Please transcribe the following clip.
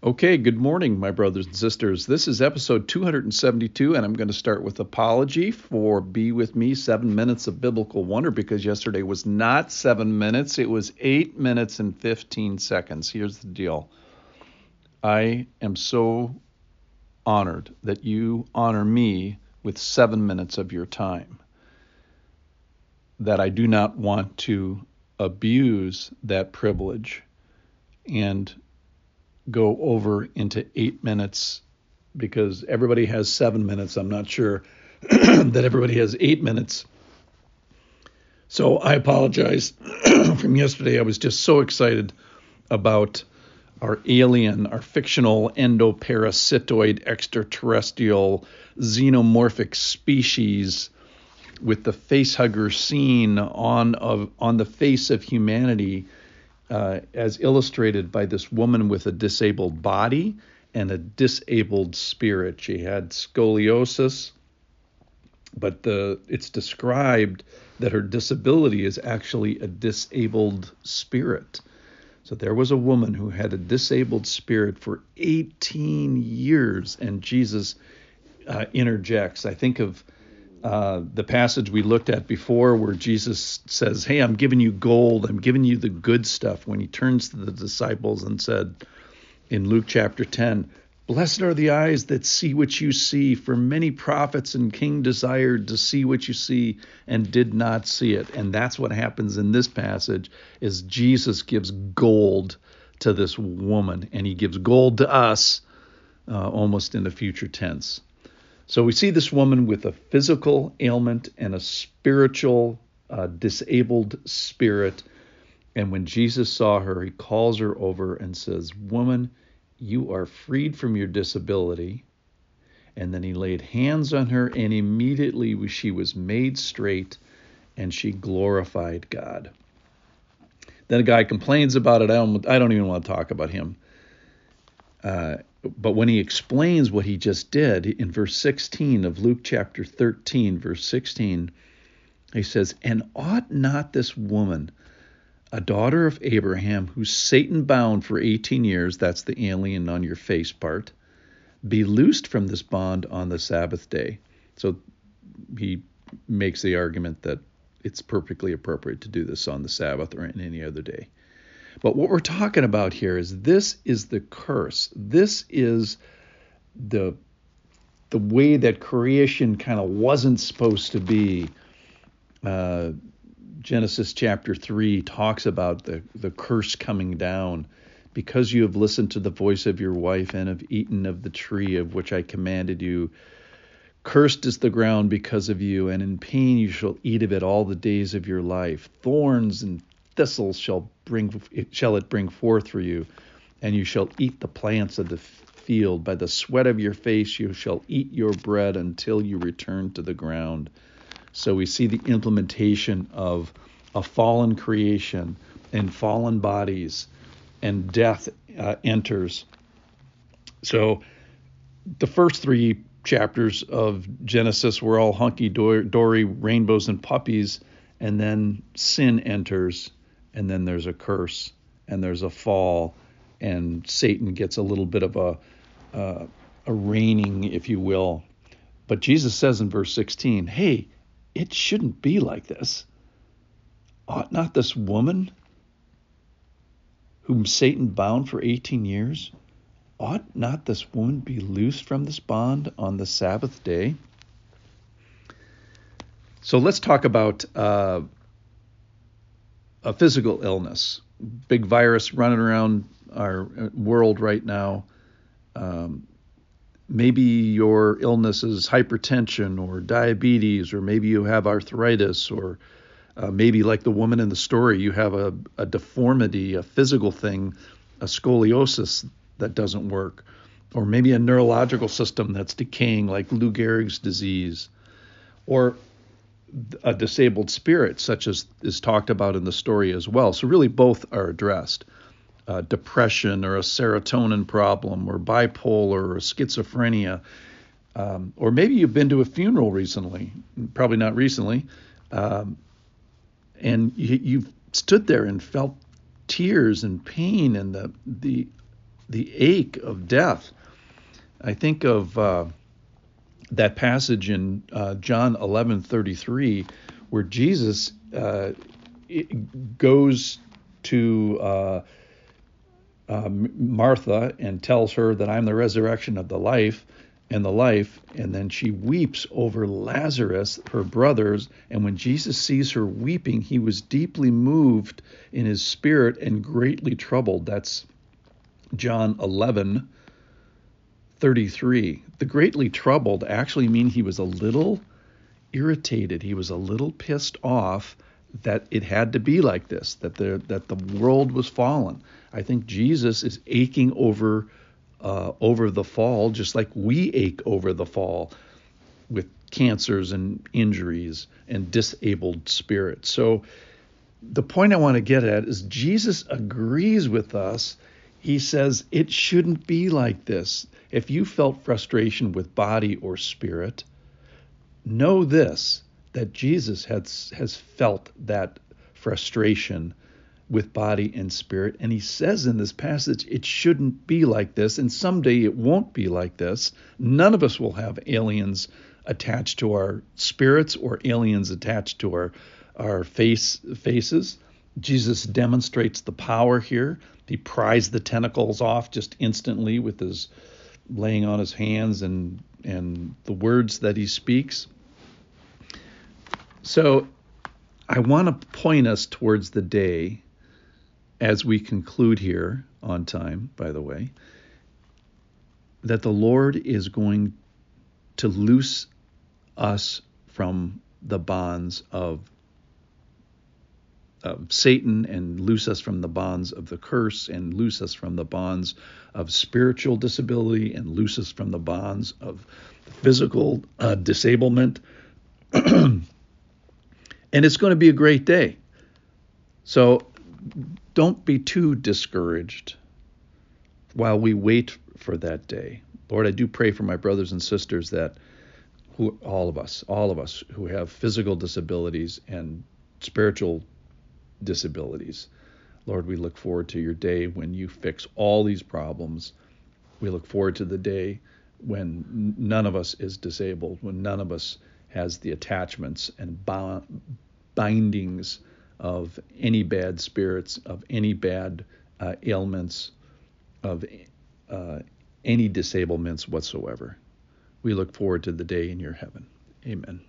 Okay, good morning, my brothers and sisters. This is episode 272, and I'm going to start with apology for Be With Me, seven minutes of biblical wonder, because yesterday was not seven minutes, it was eight minutes and 15 seconds. Here's the deal I am so honored that you honor me with seven minutes of your time, that I do not want to abuse that privilege and go over into eight minutes because everybody has seven minutes. I'm not sure that everybody has eight minutes. So I apologize from yesterday. I was just so excited about our alien, our fictional endoparasitoid extraterrestrial xenomorphic species with the facehugger seen on of on the face of humanity uh, as illustrated by this woman with a disabled body and a disabled spirit. She had scoliosis, but the it's described that her disability is actually a disabled spirit. So there was a woman who had a disabled spirit for 18 years, and Jesus uh, interjects. I think of uh, the passage we looked at before where Jesus says, Hey, I'm giving you gold, I'm giving you the good stuff, when he turns to the disciples and said in Luke chapter 10, Blessed are the eyes that see what you see, for many prophets and king desired to see what you see and did not see it. And that's what happens in this passage is Jesus gives gold to this woman, and he gives gold to us uh, almost in the future tense. So we see this woman with a physical ailment and a spiritual uh, disabled spirit. And when Jesus saw her, he calls her over and says, Woman, you are freed from your disability. And then he laid hands on her, and immediately she was made straight and she glorified God. Then a guy complains about it. I don't, I don't even want to talk about him. Uh, but when he explains what he just did in verse 16 of Luke chapter 13, verse 16, he says, And ought not this woman, a daughter of Abraham, who's Satan bound for 18 years, that's the alien on your face part, be loosed from this bond on the Sabbath day? So he makes the argument that it's perfectly appropriate to do this on the Sabbath or in any other day. But what we're talking about here is this is the curse. This is the the way that creation kind of wasn't supposed to be. Uh, Genesis chapter 3 talks about the, the curse coming down. Because you have listened to the voice of your wife and have eaten of the tree of which I commanded you, cursed is the ground because of you, and in pain you shall eat of it all the days of your life. Thorns and thistles shall bring shall it bring forth for you, and you shall eat the plants of the field. By the sweat of your face you shall eat your bread until you return to the ground. So we see the implementation of a fallen creation and fallen bodies, and death uh, enters. So the first three chapters of Genesis were all hunky dory, rainbows and puppies, and then sin enters and then there's a curse and there's a fall and Satan gets a little bit of a uh, a reigning, if you will. But Jesus says in verse 16, "Hey, it shouldn't be like this. Ought not this woman, whom Satan bound for 18 years, ought not this woman be loosed from this bond on the Sabbath day?" So let's talk about uh, a physical illness, big virus running around our world right now. Um, maybe your illness is hypertension or diabetes, or maybe you have arthritis, or uh, maybe like the woman in the story, you have a, a deformity, a physical thing, a scoliosis that doesn't work, or maybe a neurological system that's decaying, like Lou Gehrig's disease, or a disabled spirit, such as is talked about in the story as well. So, really, both are addressed. Uh, depression or a serotonin problem or bipolar or schizophrenia. Um, or maybe you've been to a funeral recently, probably not recently, um, and you, you've stood there and felt tears and pain and the the the ache of death. I think of uh, that passage in uh, John 11:33 where Jesus uh, goes to uh, uh, Martha and tells her that I'm the resurrection of the life and the life, and then she weeps over Lazarus, her brothers. And when Jesus sees her weeping, he was deeply moved in his spirit and greatly troubled. That's John 11, 33. The greatly troubled actually mean he was a little irritated. He was a little pissed off that it had to be like this, that the that the world was fallen. I think Jesus is aching over uh, over the fall, just like we ache over the fall with cancers and injuries and disabled spirits. So the point I want to get at is Jesus agrees with us. He says it shouldn't be like this. If you felt frustration with body or spirit, know this that Jesus has has felt that frustration with body and spirit. And he says in this passage, it shouldn't be like this, and someday it won't be like this. None of us will have aliens attached to our spirits or aliens attached to our our face faces. Jesus demonstrates the power here. He pries the tentacles off just instantly with his laying on his hands and and the words that he speaks. So I want to point us towards the day as we conclude here on time, by the way, that the Lord is going to loose us from the bonds of, of Satan and loose us from the bonds of the curse and loose us from the bonds of spiritual disability and loose us from the bonds of physical uh, disablement. and it's going to be a great day. So don't be too discouraged while we wait for that day. Lord, I do pray for my brothers and sisters that who all of us, all of us who have physical disabilities and spiritual disabilities. Lord, we look forward to your day when you fix all these problems. We look forward to the day when none of us is disabled, when none of us has the attachments and bindings of any bad spirits, of any bad uh, ailments, of uh, any disablements whatsoever. We look forward to the day in your heaven. Amen.